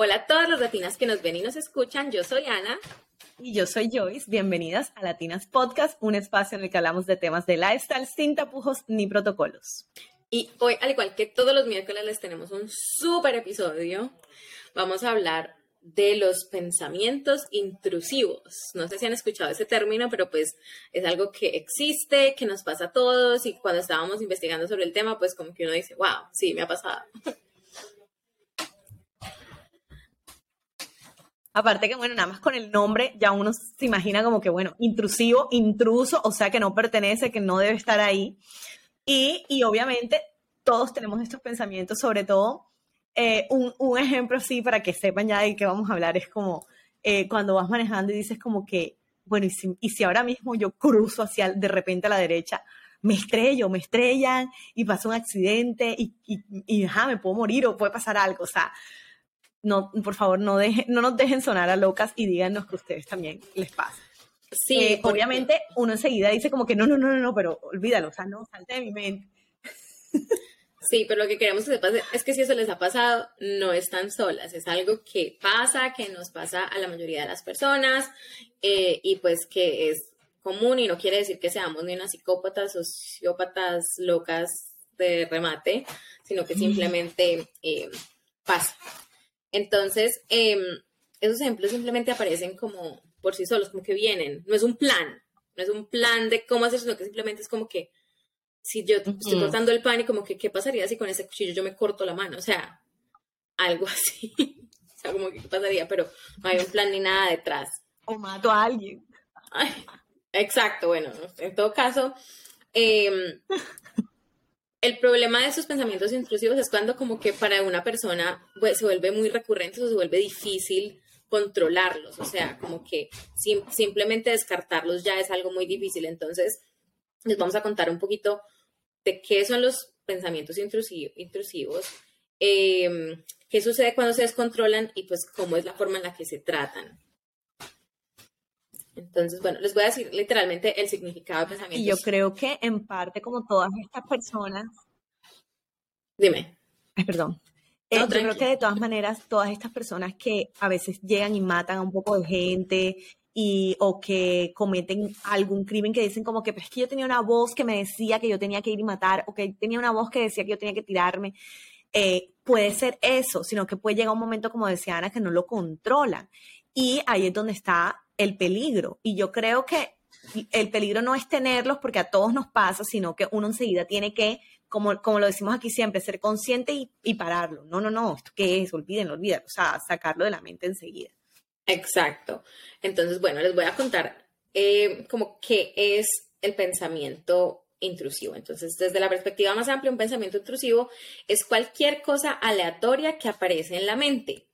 Hola a todas las latinas que nos ven y nos escuchan. Yo soy Ana. Y yo soy Joyce. Bienvenidas a Latinas Podcast, un espacio en el que hablamos de temas de lifestyle sin tapujos ni protocolos. Y hoy, al igual que todos los miércoles, les tenemos un súper episodio. Vamos a hablar de los pensamientos intrusivos. No sé si han escuchado ese término, pero pues es algo que existe, que nos pasa a todos y cuando estábamos investigando sobre el tema, pues como que uno dice, wow, sí, me ha pasado. Aparte que, bueno, nada más con el nombre ya uno se imagina como que, bueno, intrusivo, intruso, o sea, que no pertenece, que no debe estar ahí. Y, y obviamente todos tenemos estos pensamientos, sobre todo, eh, un, un, ejemplo así para que sepan ya de qué vamos a hablar es como eh, cuando vas manejando y dices como que, bueno, y si, y si ahora mismo yo cruzo hacia de repente a la derecha, me estrello, me estrellan y pasa un accidente y, y, y me puedo morir o puede pasar algo, o sea, no, por favor, no, deje, no nos dejen sonar a locas y díganos que a ustedes también les pasa. Sí, eh, obviamente uno enseguida dice como que no, no, no, no, no, pero olvídalo, o sea, no, salte de mi mente. Sí, pero lo que queremos que sepas es que si eso les ha pasado, no están solas, es algo que pasa, que nos pasa a la mayoría de las personas eh, y pues que es común y no quiere decir que seamos ni unas psicópatas, o sociópatas locas de remate, sino que simplemente eh, pasa. Entonces, em, esos ejemplos simplemente aparecen como por sí solos, como que vienen. No es un plan, no es un plan de cómo hacer, sino que simplemente es como que si yo estoy cortando el pan y como que, ¿qué pasaría si con ese cuchillo yo me corto la mano? O sea, algo así. o sea, como que, ¿qué pasaría? Pero no hay un plan ni nada detrás. O mato a alguien. exacto, bueno, en todo caso, eh, el problema de esos pensamientos intrusivos es cuando como que para una persona pues, se vuelve muy recurrente o se vuelve difícil controlarlos, o sea, como que simplemente descartarlos ya es algo muy difícil. Entonces, les vamos a contar un poquito de qué son los pensamientos intrusivos, em, qué sucede cuando se descontrolan y pues cómo es la forma en la que se tratan. Entonces, bueno, les voy a decir literalmente el significado de pensamiento. Y yo creo que en parte, como todas estas personas. Dime. Ay, perdón. Eh, yo creo que de todas maneras, todas estas personas que a veces llegan y matan a un poco de gente y, o que cometen algún crimen que dicen como que, pues que yo tenía una voz que me decía que yo tenía que ir y matar, o que tenía una voz que decía que yo tenía que tirarme. Eh, puede ser eso, sino que puede llegar un momento, como decía Ana, que no lo controlan. Y ahí es donde está el peligro. Y yo creo que el peligro no es tenerlos porque a todos nos pasa, sino que uno enseguida tiene que, como, como lo decimos aquí siempre, ser consciente y, pararlo. No, no, no, ¿esto qué es? Olvídenlo, olvídenlo. O sea, sacarlo de la mente enseguida. Exacto. Entonces, bueno, les voy a contar eh, como qué es el pensamiento intrusivo. Entonces, desde la perspectiva más amplia, un pensamiento intrusivo es cualquier cosa aleatoria que aparece en la mente.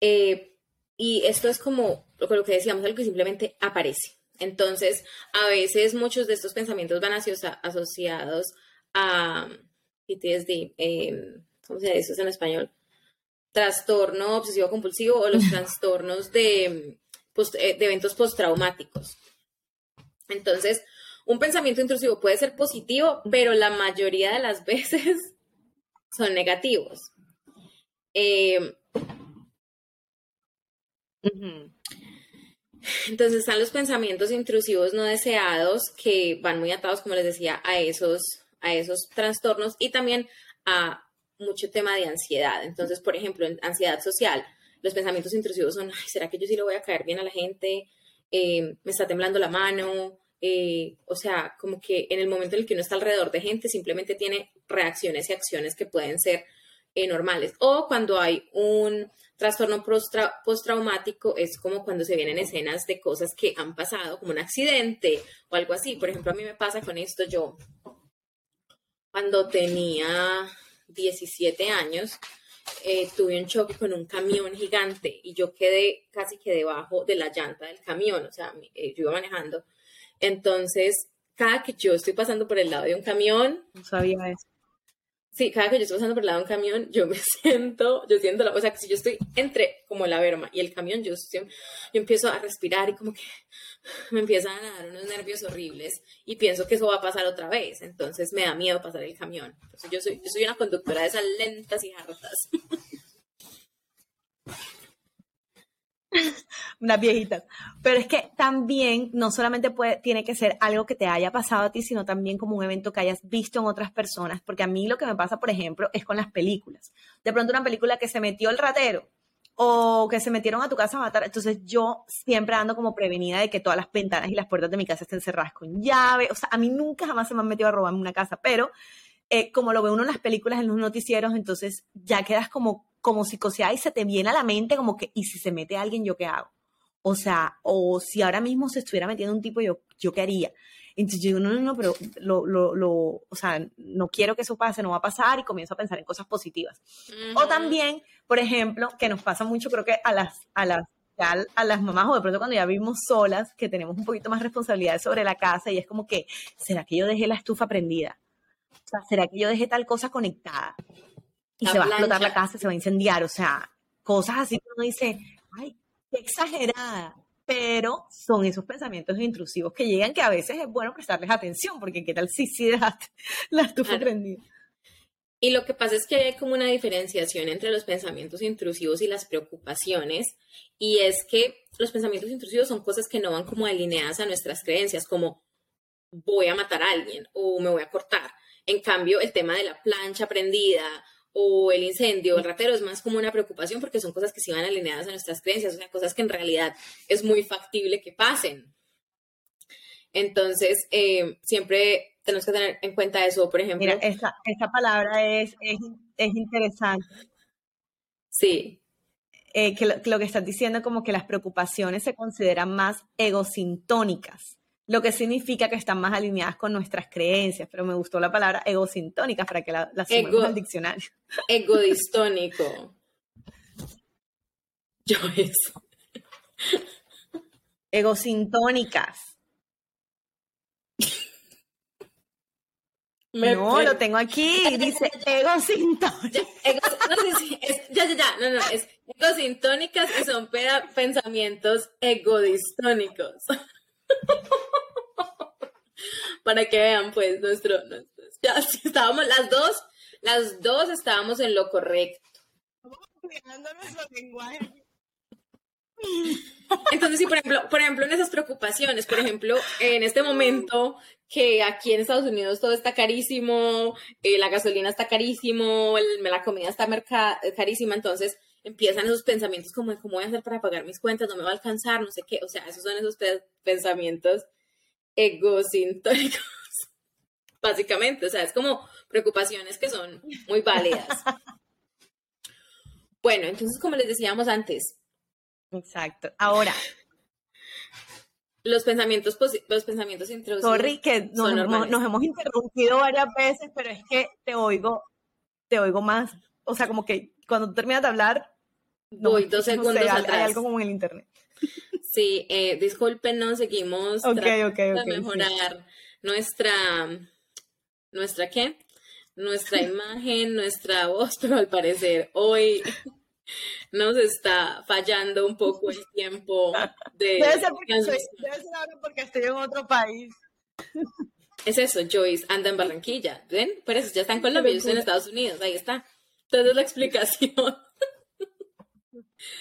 Eh, y esto es como lo que decíamos, algo que simplemente aparece. Entonces, a veces muchos de estos pensamientos van asociados a PTSD, em, ¿cómo se dice eso en español? Trastorno obsesivo compulsivo o los trastornos de, eh, de eventos postraumáticos. Entonces, un pensamiento intrusivo puede ser positivo, pero la mayoría de las veces son negativos. Eh, entonces están los pensamientos intrusivos no deseados que van muy atados, como les decía, a esos, a esos trastornos y también a mucho tema de ansiedad. Entonces, por ejemplo, en ansiedad social, los pensamientos intrusivos son, ¿será que yo sí le voy a caer bien a la gente? Eh, me está temblando la mano. Eh, o sea, como que en el momento en el que uno está alrededor de gente, simplemente tiene reacciones y acciones que pueden ser eh, normales. O cuando hay un trastorno postraumático, es como cuando se vienen escenas de cosas que han pasado, como un accidente o algo así. Por ejemplo, a mí me pasa con esto, yo cuando tenía 17 años, eh, tuve un choque con un camión gigante y yo quedé casi que debajo de la llanta del camión, o sea, eh, yo iba manejando. Entonces, cada que yo estoy pasando por el lado de un camión, no sabía eso. Sí, cada que yo estoy pasando por el lado de un camión, yo me siento, yo siento, la, o sea, que si yo estoy entre como la verma y el camión, yo, yo empiezo a respirar y como que me empiezan a dar unos nervios horribles y pienso que eso va a pasar otra vez, entonces me da miedo pasar el camión. Entonces yo soy, yo soy una conductora de esas lentas y hartas. unas viejitas. Pero es que también no solamente puede, tiene que ser algo que te haya pasado a ti, sino también como un evento que hayas visto en otras personas. Porque a mí lo que me pasa, por ejemplo, es con las películas. De pronto una película que se metió el ratero o que se metieron a tu casa a matar. Entonces yo siempre ando como prevenida de que todas las ventanas y las puertas de mi casa estén cerradas con llave. O sea, a mí nunca jamás se me han metido a robarme una casa, pero eh, como lo ve uno en las películas, en los noticieros, entonces ya quedas como, como psicoseada y se te viene a la mente como que, ¿y si se mete alguien, yo qué hago? O sea, o si ahora mismo se estuviera metiendo un tipo, yo, yo qué haría. Entonces yo digo, no, no, no, pero lo, lo, lo, o sea, no quiero que eso pase, no va a pasar y comienzo a pensar en cosas positivas. O también, por ejemplo, que nos pasa mucho, creo que a las, a las a las mamás o de pronto cuando ya vivimos solas, que tenemos un poquito más responsabilidad sobre la casa y es como que, ¿será que yo dejé la estufa prendida? O sea, ¿será que yo dejé tal cosa conectada? Y se va a explotar la casa, se va a incendiar. O sea, cosas así que uno dice, ay, qué exagerada. Pero son esos pensamientos intrusivos que llegan que a veces es bueno prestarles atención, porque qué tal si sí dejaste la estufa prendida. Y lo que pasa es que hay como una diferenciación entre los pensamientos intrusivos y las preocupaciones, y es que los pensamientos intrusivos son cosas que no van como alineadas a nuestras creencias, como voy a matar a alguien o me voy a cortar. En cambio, el tema de la plancha prendida o el incendio o el ratero es más como una preocupación porque son cosas que se van alineadas a nuestras creencias, o sea, cosas que en realidad es muy factible que pasen. Entonces, eh, siempre tenemos que tener en cuenta eso, por ejemplo. Mira, esa, palabra es, es, interesante. Sí. Eh, que, lo, que lo que estás diciendo como que las preocupaciones se consideran más egosintónicas lo que significa que están más alineadas con nuestras creencias, pero me gustó la palabra egosintónica para que la, la sumemos al diccionario. Egodistónico. Yo eso. Egosintónicas. no, lo tengo aquí, dice egosintónicas. ya, ya, ya, no, no, es egosintónicas y son pensamientos egodistónicos. Para que vean, pues, nuestro, ya estábamos las dos, las dos estábamos en lo correcto. Entonces, sí, por ejemplo, por ejemplo, en esas preocupaciones, por ejemplo, en este momento que aquí en Estados Unidos todo está carísimo, eh, la gasolina está carísimo, la comida está carísima, entonces empiezan esos pensamientos como de cómo voy a hacer para pagar mis cuentas, no me va a alcanzar, no sé qué, o sea, esos son esos pensamientos egosintónicos, básicamente, o sea, es como preocupaciones que son muy válidas. Bueno, entonces, como les decíamos antes. Exacto. Ahora. Los pensamientos, los pensamientos introducidos. Sorry, que nos, nos, hemos interrumpido varias veces, pero es que te oigo, te oigo más. O sea, como que cuando terminas de hablar, voy dos segundos atrás. Hay algo como en el internet. Sí, eh, discúlpenos, seguimos tratando de mejorar nuestra, ¿nuestra qué? Nuestra imagen, nuestra voz, pero al parecer hoy nos está fallando un poco el tiempo de... Debe ser porque, debe ser ahora porque estoy en otro país. Es eso, Joyce anda en Barranquilla, ¿ven? Por eso ya está en Colombia, yo estoy en Estados Unidos, ahí está. Entonces la explicación.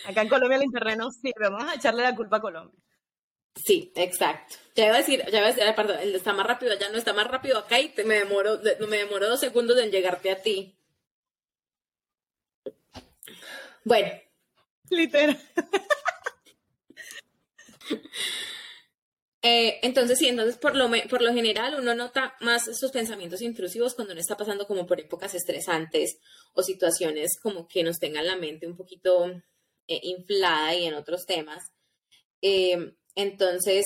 Acá en Colombia el internet no sirve, vamos a echarle la culpa a Colombia. Sí, exacto. Ya iba a decir, ya iba a decir, perdón, está más rápido allá, no está más rápido acá y me demoro, me demoró dos segundos en llegarte a ti. Bueno. Literal. Eh, entonces, sí, entonces por lo, por lo general uno nota más esos pensamientos intrusivos cuando uno está pasando como por épocas estresantes o situaciones como que nos tengan la mente un poquito eh, inflada y en otros temas. Eh, entonces,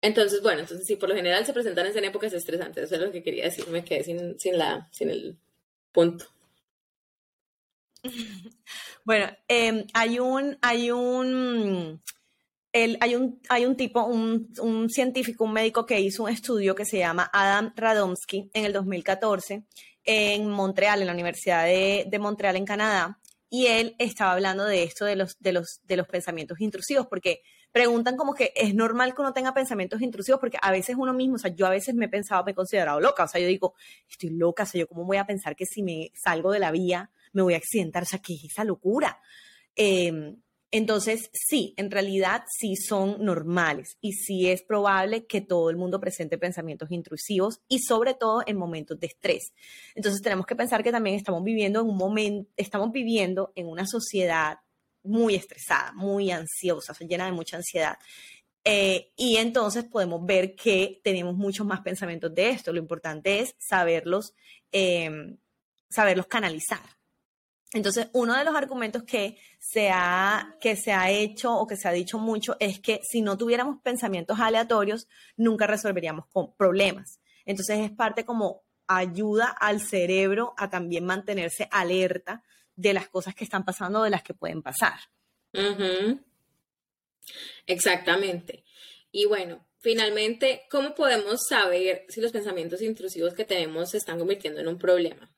entonces, bueno, entonces sí, por lo general se presentan en épocas estresantes, eso es lo que quería decir, me quedé sin, sin, la, sin el punto. Bueno, em, hay un, hay un, el, hay un, hay un tipo, un, un, científico, un médico que hizo un estudio que se llama Adam Radomski en el 2014 en Montreal, en la Universidad de, Montreal en Canadá, y él estaba hablando de esto de los, de los, de los pensamientos intrusivos, porque preguntan como que es normal que uno tenga pensamientos intrusivos, porque a veces uno mismo, o sea, yo a veces me he me he considerado loca, o sea, yo digo, estoy loca, o sea, yo cómo voy a pensar que si me salgo de la vía me voy a accidentar, o sea, ¿qué es esa locura? Em, entonces, sí, en realidad sí son normales y sí es probable que todo el mundo presente pensamientos intrusivos y sobre todo en momentos de estrés. Entonces, tenemos que pensar que también estamos viviendo en un momento, estamos viviendo en una sociedad muy estresada, muy ansiosa, llena de mucha ansiedad. Eh, y entonces podemos ver que tenemos muchos más pensamientos de esto. Lo importante es saberlos, em, saberlos canalizar. Entonces, uno de los argumentos que se, ha, que se ha hecho o que se ha dicho mucho es que si no tuviéramos pensamientos aleatorios, nunca resolveríamos problemas. Entonces, es parte como ayuda al cerebro a también mantenerse alerta de las cosas que están pasando, de las que pueden pasar. Exactamente. Y bueno, finalmente, ¿cómo podemos saber si los pensamientos intrusivos que tenemos se están convirtiendo en un problema?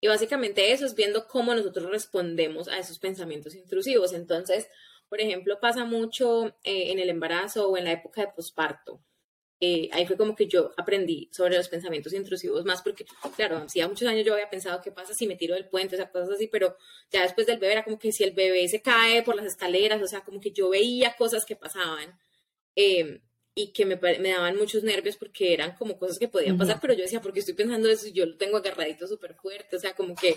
Y básicamente eso es viendo cómo nosotros respondemos a esos pensamientos intrusivos. Entonces, por ejemplo, pasa mucho eh, en el embarazo o en la época de posparto. Eh, ahí fue como que yo aprendí sobre los pensamientos intrusivos más porque, claro, hacía muchos años yo había pensado qué pasa si me tiro del puente, o sea, cosas así, pero ya después del bebé era como que si el bebé se cae por las escaleras, o sea, como que yo veía cosas que pasaban. Eh, y que me, me, daban muchos nervios porque eran como cosas que podían pasar, pero yo decía, ¿por qué estoy pensando eso? Y yo lo tengo agarradito súper fuerte, o sea, como que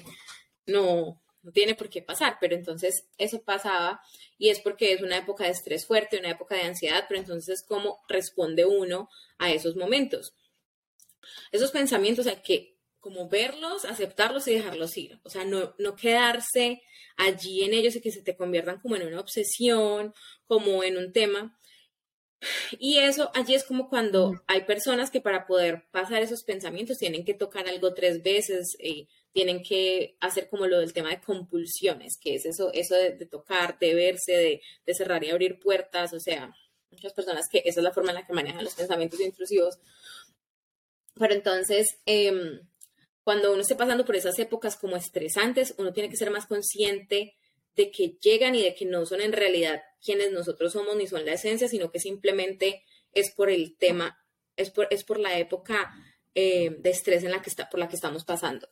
no, no tiene por qué pasar, pero entonces eso pasaba y es porque es una época de estrés fuerte, una época de ansiedad, pero entonces cómo responde uno a esos momentos. Esos pensamientos hay que como verlos, aceptarlos y dejarlos ir, o sea, no, no quedarse allí en ellos y que se te conviertan como en una obsesión, como en un tema, y eso, allí es como cuando hay personas que para poder pasar esos pensamientos tienen que tocar algo tres veces, y eh, tienen que hacer como lo del tema de compulsiones, que es eso, eso de, tocar, de verse, de, cerrar y abrir puertas, o sea, muchas personas que esa es la forma en la que manejan los pensamientos intrusivos. Pero entonces, em, cuando uno esté pasando por esas épocas como estresantes, uno tiene que ser más consciente de que llegan y de que no son en realidad quienes nosotros somos ni son la esencia, sino que simplemente es por el tema, es por, es por la época eh, de estrés en la que está, por la que estamos pasando.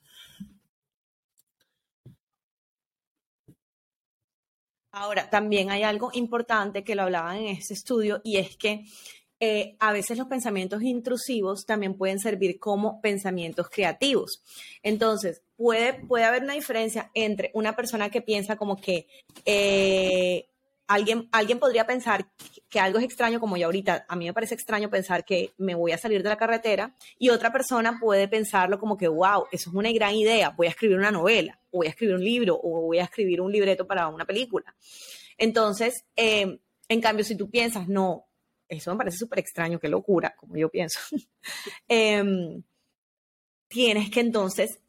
Ahora, también hay algo importante que lo hablaban en este estudio y es que eh, a veces los pensamientos intrusivos también pueden servir como pensamientos creativos. Entonces, puede, puede haber una diferencia entre una persona que piensa como que eh, alguien, alguien podría pensar que algo es extraño, como yo ahorita, a mí me parece extraño pensar que me voy a salir de la carretera y otra persona puede pensarlo como que, wow, eso es una gran idea, voy a escribir una novela, o voy a escribir un libro, o voy a escribir un libreto para una película. Entonces, eh, en cambio, si tú piensas, no, eso me parece súper extraño, qué locura, como yo pienso. Em, tienes que entonces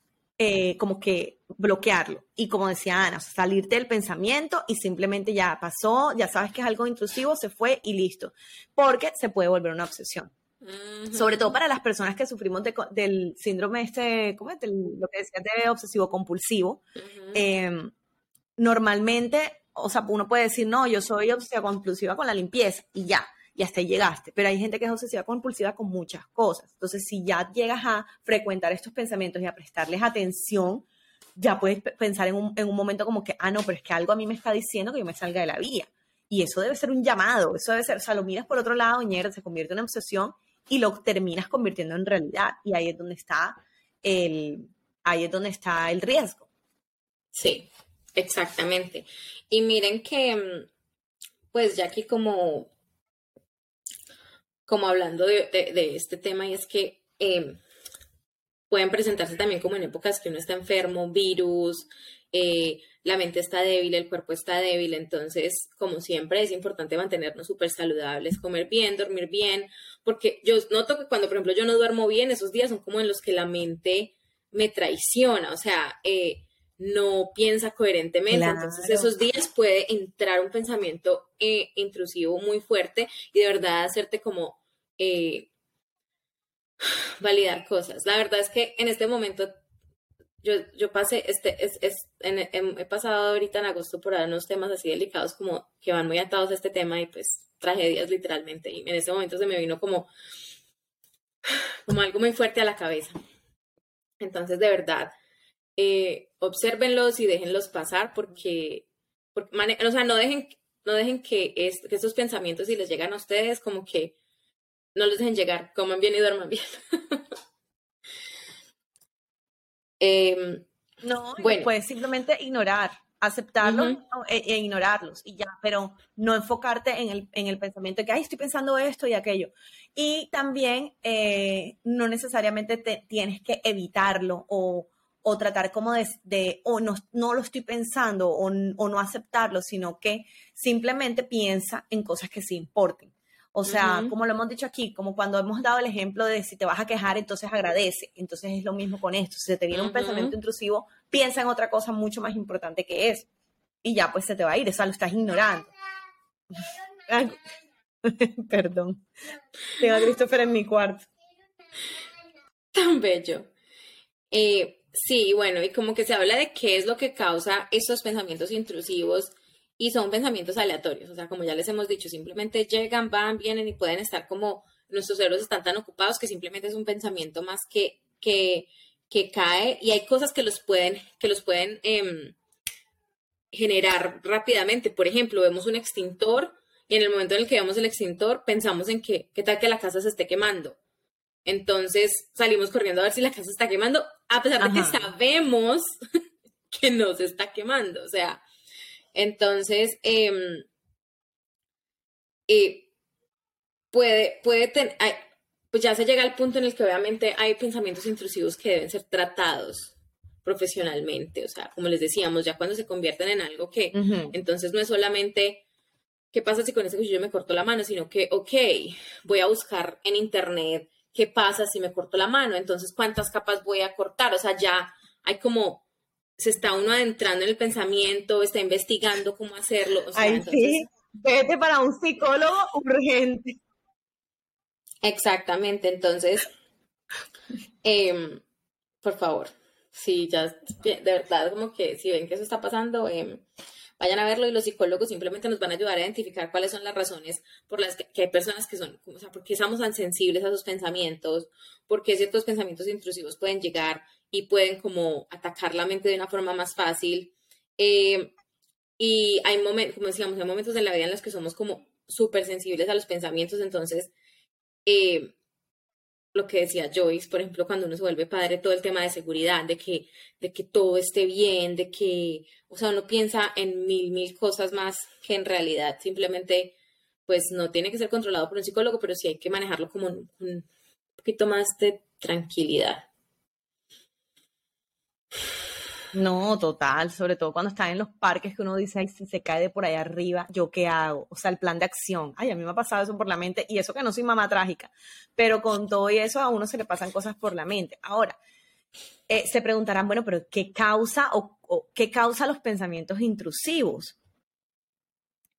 eh, como que bloquearlo. Y como decía Ana, salirte del pensamiento y simplemente ya pasó, ya sabes que es algo intrusivo, se fue y listo. Porque se puede volver una obsesión. Sobre todo para las personas que sufrimos del síndrome este, ¿cómo es? lo que decía de obsesivo compulsivo. Em, normalmente, o sea, uno puede decir, no, yo soy obsesiva compulsiva con la limpieza y ya y hasta ahí llegaste. Pero hay gente que es obsesiva compulsiva con muchas cosas. Entonces, si ya llegas a frecuentar estos pensamientos y a prestarles atención, ya puedes pensar en un, en un momento como que, ah, no, pero es que algo a mí me está diciendo que yo me salga de la vía. Y eso debe ser un llamado, eso debe ser, o sea, lo miras por otro lado y se convierte en obsesión y lo terminas convirtiendo en realidad. Y ahí es donde está el, ahí es donde está el riesgo. Sí, exactamente. Y miren que, mm, pues ya aquí como como hablando de, este tema, y es que em, pueden presentarse también como en épocas que uno está enfermo, virus, eh, la mente está débil, el cuerpo está débil, entonces, como siempre, es importante mantenernos súper saludables, comer bien, dormir bien, porque yo noto que cuando, por ejemplo, yo no duermo bien, esos días son como en los que la mente me traiciona, o sea, eh, no piensa coherentemente. Entonces, esos días puede entrar un pensamiento eh, intrusivo muy fuerte y de verdad hacerte como eh, validar cosas. La verdad es que en este momento yo, yo pasé, este, es, es he pasado ahorita en agosto por unos temas así delicados como que van muy atados a este tema y pues tragedias literalmente. Y en ese momento se me vino como, como algo muy fuerte a la cabeza. Entonces, de verdad, eh, obsérvenlos y déjenlos pasar porque, o sea, no dejen, no dejen que, que estos pensamientos, si les llegan a ustedes, como que no los dejen llegar, coman bien y duerman bien. Em, no, bueno. puedes simplemente ignorar, aceptarlo e, e, ignorarlos y ya, pero no enfocarte en el, en el pensamiento de que, ay, estoy pensando esto y aquello. Y también eh, no necesariamente te, tienes que evitarlo o, o tratar como de, o no, no, lo estoy pensando o, o, no aceptarlo, sino que simplemente piensa en cosas que sí importen. O sea, como lo hemos dicho aquí, como cuando hemos dado el ejemplo de si te vas a quejar, entonces agradece. Entonces es lo mismo con esto. Si te viene un pensamiento intrusivo, piensa en otra cosa mucho más importante que eso. Y ya pues se te va a ir, o sea, lo estás ignorando. Perdón. Tengo a Christopher en mi cuarto. Tan bello. Eh, sí, bueno, y como que se habla de qué es lo que causa estos pensamientos intrusivos y son pensamientos aleatorios, o sea, como ya les hemos dicho, simplemente llegan, van, vienen y pueden estar como nuestros cerebros están tan ocupados que simplemente es un pensamiento más que, que, que cae y hay cosas que los pueden, que los pueden em, generar rápidamente. Por ejemplo, vemos un extintor y en el momento en el que vemos el extintor pensamos en que, ¿qué tal que la casa se esté quemando? Entonces salimos corriendo a ver si la casa está quemando, a pesar de que sabemos que no se está quemando. O sea, entonces, em, eh, puede, puede tener, pues ya se llega al punto en el que obviamente hay pensamientos intrusivos que deben ser tratados profesionalmente, o sea, como les decíamos, ya cuando se convierten en algo que, entonces no es solamente, ¿qué pasa si con ese cuchillo me corto la mano? Sino que, ok, voy a buscar en internet qué pasa si me corto la mano, entonces cuántas capas voy a cortar, o sea, ya hay como se está uno adentrando en el pensamiento, está investigando cómo hacerlo. O sí, vete para un psicólogo urgente. Exactamente, entonces, em, por favor, si ya, de verdad, como que si ven que eso está pasando, em, vayan a verlo y los psicólogos simplemente nos van a ayudar a identificar cuáles son las razones por las que, hay personas que son, o sea, por qué estamos tan sensibles a sus pensamientos, por qué ciertos pensamientos intrusivos pueden llegar y pueden como atacar la mente de una forma más fácil. Eh, y hay momentos, como decíamos, hay momentos de la vida en los que somos como súper sensibles a los pensamientos, entonces, eh, lo que decía Joyce, por ejemplo, cuando uno se vuelve padre, todo el tema de seguridad, de que, de que todo esté bien, de que, o sea, uno piensa en mil, mil cosas más que en realidad simplemente, pues no tiene que ser controlado por un psicólogo, pero sí hay que manejarlo como un poquito más de tranquilidad. No, total, sobre todo cuando están en los parques que uno dice, ay, si se cae de por allá arriba, ¿yo qué hago? O sea, el plan de acción. Ay, a mí me ha pasado eso por la mente y eso que no soy mamá trágica, pero con todo eso a uno se le pasan cosas por la mente. Ahora, eh, se preguntarán, bueno, pero ¿qué causa o, qué causa los pensamientos intrusivos?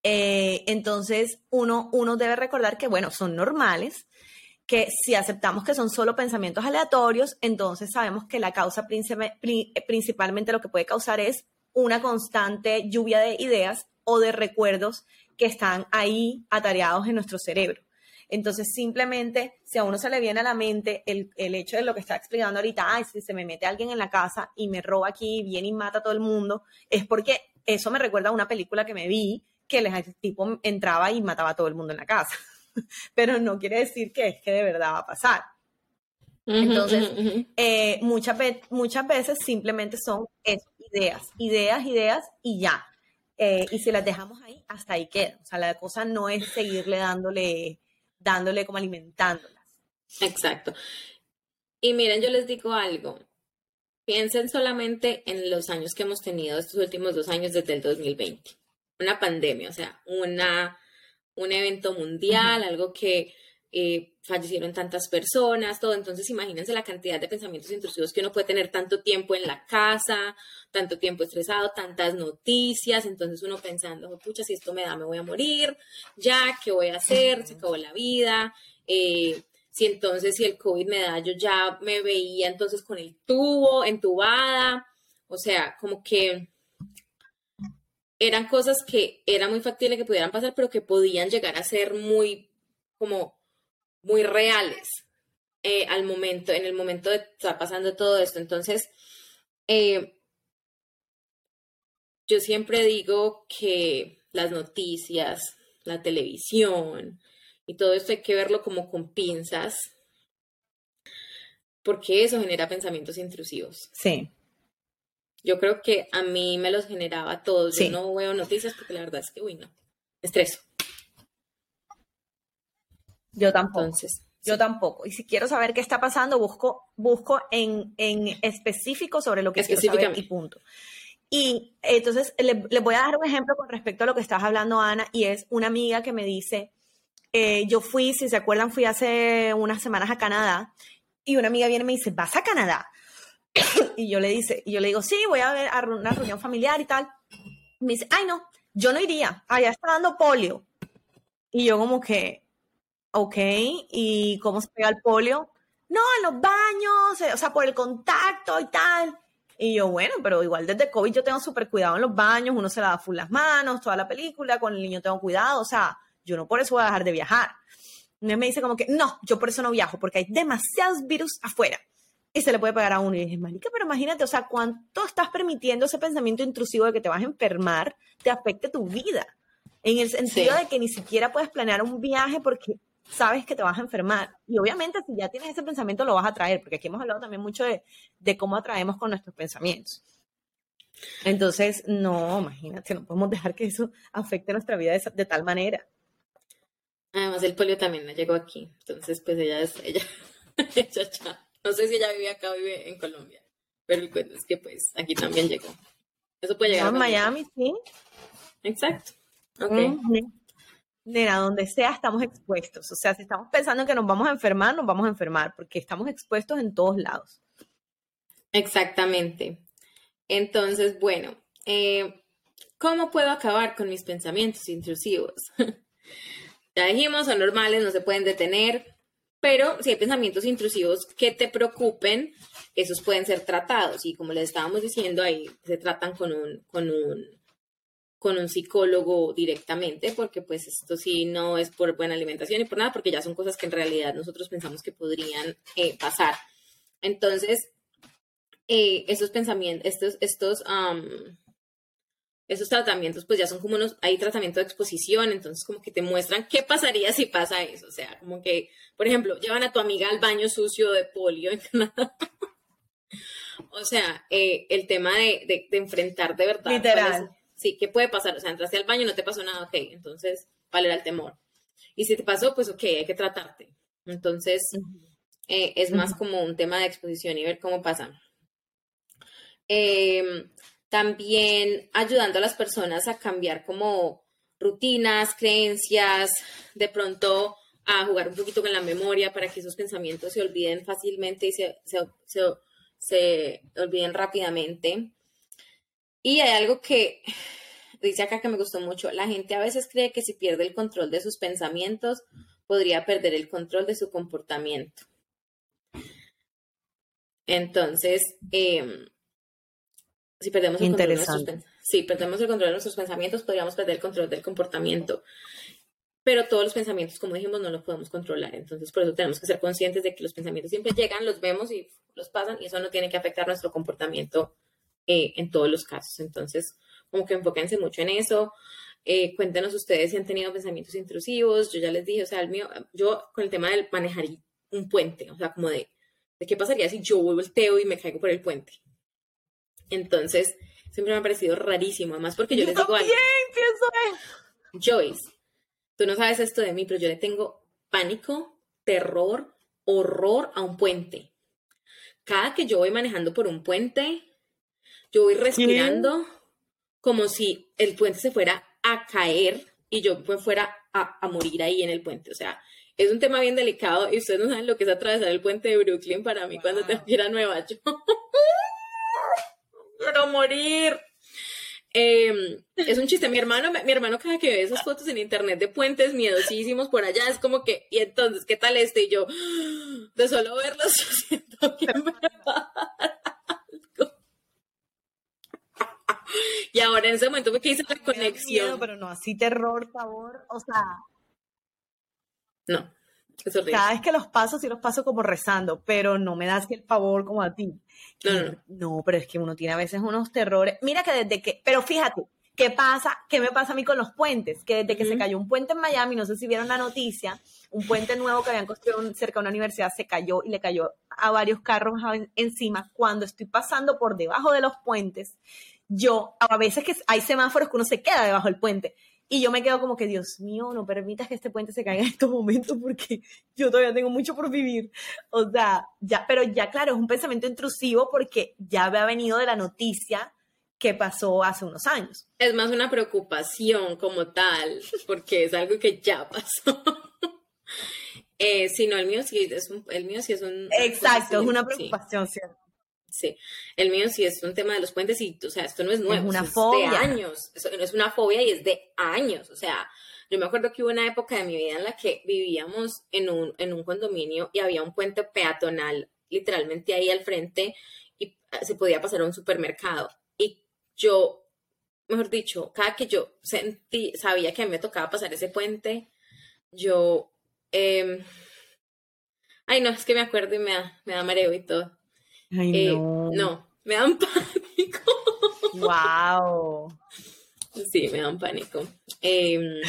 Eh, entonces, uno, uno debe recordar que, bueno, son normales, que si aceptamos que son solo pensamientos aleatorios, entonces sabemos que la causa principalmente lo que puede causar es una constante lluvia de ideas o de recuerdos que están ahí atareados en nuestro cerebro. Entonces, simplemente, si a uno se le viene a la mente el, hecho de lo que está explicando ahorita, ay, si se me mete alguien en la casa y me roba aquí, viene y mata a todo el mundo, es porque eso me recuerda a una película que me vi, que el tipo entraba y mataba a todo el mundo en la casa. pero no quiere decir que es que de verdad va a pasar. Entonces, eh, muchas, muchas veces simplemente son ideas, ideas, ideas y ya. Eh, y si las dejamos ahí, hasta ahí queda. O sea, la cosa no es seguirle dándole, dándole como alimentándolas. Exacto. Y miren, yo les digo algo. Piensen solamente en los años que hemos tenido estos últimos dos años desde el 2020. Una pandemia, o sea, una un evento mundial, algo que eh, fallecieron tantas personas, todo. Entonces, imagínense la cantidad de pensamientos intrusivos que uno puede tener tanto tiempo en la casa, tanto tiempo estresado, tantas noticias. Entonces, uno pensando, pucha, si esto me da, me voy a morir, ya, ¿qué voy a hacer? Se acabó la vida. Eh, si entonces, si el COVID me da, yo ya me veía entonces con el tubo, entubada. O sea, como que eran cosas que era muy factible que pudieran pasar, pero que podían llegar a ser muy, como, muy reales eh, al momento, en el momento de estar pasando todo esto. Entonces, eh, yo siempre digo que las noticias, la televisión y todo esto hay que verlo como con pinzas, porque eso genera pensamientos intrusivos. Sí. Yo creo que a mí me los generaba todos. Yo no veo noticias porque la verdad es que, uy, no, estreso. Yo tampoco. Entonces, yo tampoco. Y si quiero saber qué está pasando, busco, busco en, en específico sobre lo que quiero saber y punto. Y entonces le, voy a dar un ejemplo con respecto a lo que estás hablando, Ana, y es una amiga que me dice, eh, yo fui, si se acuerdan, fui hace unas semanas a Canadá, y una amiga viene y me dice, ¿vas a Canadá? y yo le dice, y yo le digo, sí, voy a ver a una reunión familiar y tal. me dice, ay no, yo no iría, allá está dando polio. Y yo como que, Ok, ¿y cómo se pega el polio? No, en los baños, eh, o sea, por el contacto y tal. Y yo, bueno, pero igual desde COVID yo tengo súper cuidado en los baños, uno se lava full las manos, toda la película, con el niño tengo cuidado, o sea, yo no por eso voy a dejar de viajar. Y me dice como que, no, yo por eso no viajo, porque hay demasiados virus afuera y se le puede pegar a uno. Y dije, marica, pero imagínate, o sea, cuánto estás permitiendo ese pensamiento intrusivo de que te vas a enfermar, te afecte tu vida. En el sentido de que ni siquiera puedes planear un viaje porque sabes que te vas a enfermar. Y obviamente si ya tienes ese pensamiento lo vas a traer, porque aquí hemos hablado también mucho de, de cómo atraemos con nuestros pensamientos. Entonces, no, imagínate, no podemos dejar que eso afecte nuestra vida de, tal manera. Además, el polio también no llegó aquí. Entonces, pues ella es ella. ella no sé si ella vive acá o vive en Colombia. Pero el cuento es que, pues, aquí también llegó. Eso puede llegar. a Miami, sí. Exacto. Ok a donde sea estamos expuestos. O sea, si estamos pensando que nos vamos a enfermar, nos vamos a enfermar, porque estamos expuestos en todos lados. Exactamente. Entonces, bueno, eh, ¿cómo puedo acabar con mis pensamientos intrusivos? ya dijimos, son normales, no se pueden detener, pero si hay pensamientos intrusivos que te preocupen, esos pueden ser tratados. Y como les estábamos diciendo, ahí se tratan con un, con un con un psicólogo directamente, porque pues esto sí no es por buena alimentación y por nada, porque ya son cosas que en realidad nosotros pensamos que podrían eh, pasar. Entonces, eh, esos pensamientos, estos, estos, esos tratamientos, pues ya son como unos, hay tratamiento de exposición, entonces como que te muestran qué pasaría si pasa eso. O sea, como que, por ejemplo, llevan a tu amiga al baño sucio de polio en Canadá. o sea, eh, el tema de, de, de, enfrentar de verdad. Literal sí, ¿qué puede pasar? O sea, entraste al baño y no te pasó nada, ok, entonces, ¿cuál era el temor? Y si te pasó, pues ok, hay que tratarte. Entonces, eh, es más como un tema de exposición y ver cómo pasa. Em, también ayudando a las personas a cambiar como rutinas, creencias, de pronto a jugar un poquito con la memoria para que esos pensamientos se olviden fácilmente y se, se olviden rápidamente. Y hay algo que dice acá que me gustó mucho. La gente a veces cree que si pierde el control de sus pensamientos, podría perder el control de su comportamiento. Entonces, em, si perdemos el control de nuestros, si perdemos el control de nuestros pensamientos, podríamos perder el control del comportamiento. Pero todos los pensamientos, como dijimos, no los podemos controlar. Entonces, por eso tenemos que ser conscientes de que los pensamientos siempre llegan, los vemos y los pasan, y eso no tiene que afectar nuestro comportamiento eh, en todos los casos. Entonces, como que enfóquense mucho en eso. Eh, cuéntenos ustedes si han tenido pensamientos intrusivos. Yo ya les dije, o sea, el mío, yo con el tema del manejar un puente, o sea, como de, de qué pasaría si yo vuelvo el teo y me caigo por el puente. Entonces, siempre me ha parecido rarísimo, además porque yo, les digo algo. Joyce, tú no sabes esto de mí, pero yo le tengo pánico, terror, horror a un puente. Cada que yo voy manejando por un puente, yo voy respirando como si el puente se fuera a caer y yo pues fuera a, morir ahí en el puente. O sea, es un tema bien delicado y ustedes no saben lo que es atravesar el puente de Brooklyn para mí cuando te quiera Nueva York. Quiero morir. Em, es un chiste. Mi hermano, mi hermano cada que ve esas fotos en internet de puentes miedosísimos por allá, es como que, y entonces, ¿qué tal este? Y yo, de solo verlos, yo siento que me va y ahora en ese momento porque hice la conexión. pero no así terror, favor, o sea. No. Cada vez que los paso, sí los paso como rezando, pero no me das el favor como a ti. No, no, pero es que uno tiene a veces unos terrores. Mira que desde que, pero fíjate, ¿qué pasa? ¿Qué me pasa a mí con los puentes? Que desde que se cayó un puente en Miami, no sé si vieron la noticia, un puente nuevo que habían construido cerca de una universidad se cayó y le cayó a varios carros encima. Cuando estoy pasando por debajo de los puentes, yo, a veces que hay semáforos que uno se queda debajo del puente. Y yo me quedo como que, Dios mío, no permitas que este puente se caiga en estos momentos porque yo todavía tengo mucho por vivir. O sea, ya, pero ya claro, es un pensamiento intrusivo porque ya había venido de la noticia que pasó hace unos años. Es más una preocupación como tal, porque es algo que ya pasó. eh, si no, el mío sí es un, el mío sí es un... Exacto, es una preocupación, ¿cierto? Sí, el mío sí es un tema de los puentes y, o sea, esto no es nuevo, es una fobia. de años, no es una fobia y es de años, o sea, yo me acuerdo que hubo una época de mi vida en la que vivíamos en un, en un condominio y había un puente peatonal literalmente ahí al frente y se podía pasar a un supermercado. Y yo, mejor dicho, cada que yo sentí, sabía que a mí me tocaba pasar ese puente, yo, eh, ay no, es que me acuerdo y me da, me da mareo y todo. Ay, eh, no. no, me dan pánico. Wow. Sí, me dan pánico. Em,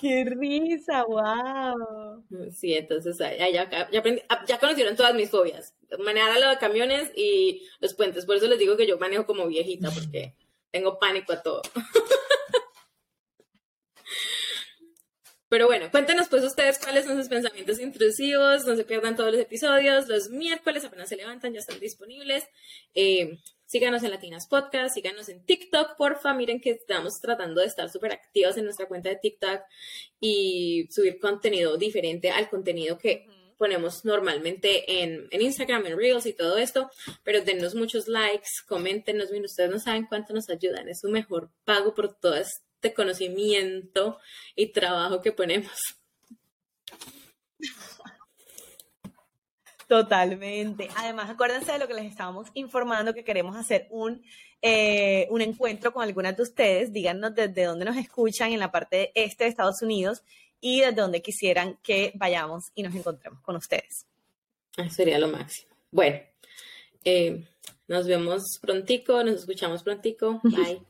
¡Qué risa! ¡Wow! Sí, entonces ya, ya, ah, ya, conocieron todas mis fobias. Manejar a los camiones y los puentes. Por eso les digo que yo manejo como viejita, porque tengo pánico a todo. Pero bueno, cuéntenos pues ustedes cuáles son sus pensamientos intrusivos, no se pierdan todos los episodios, los miércoles apenas se levantan, ya están disponibles. Eh, síganos en Latinas Podcast, síganos en TikTok, porfa, miren que estamos tratando de estar súper activos en nuestra cuenta de TikTok y subir contenido diferente al contenido que ponemos normalmente en, en, Instagram, en Reels y todo esto, pero dennos muchos likes, coméntenos, bien, ustedes no saben cuánto nos ayudan, es su mejor pago por todas este conocimiento y trabajo que ponemos. Totalmente. Además, acuérdense de lo que les estábamos informando, que queremos hacer un, eh, un encuentro con algunas de ustedes. Díganos desde dónde nos escuchan en la parte este de Estados Unidos y desde dónde quisieran que vayamos y nos encontremos con ustedes. sería lo máximo. Bueno, eh, nos vemos prontico, nos escuchamos prontico. Bye.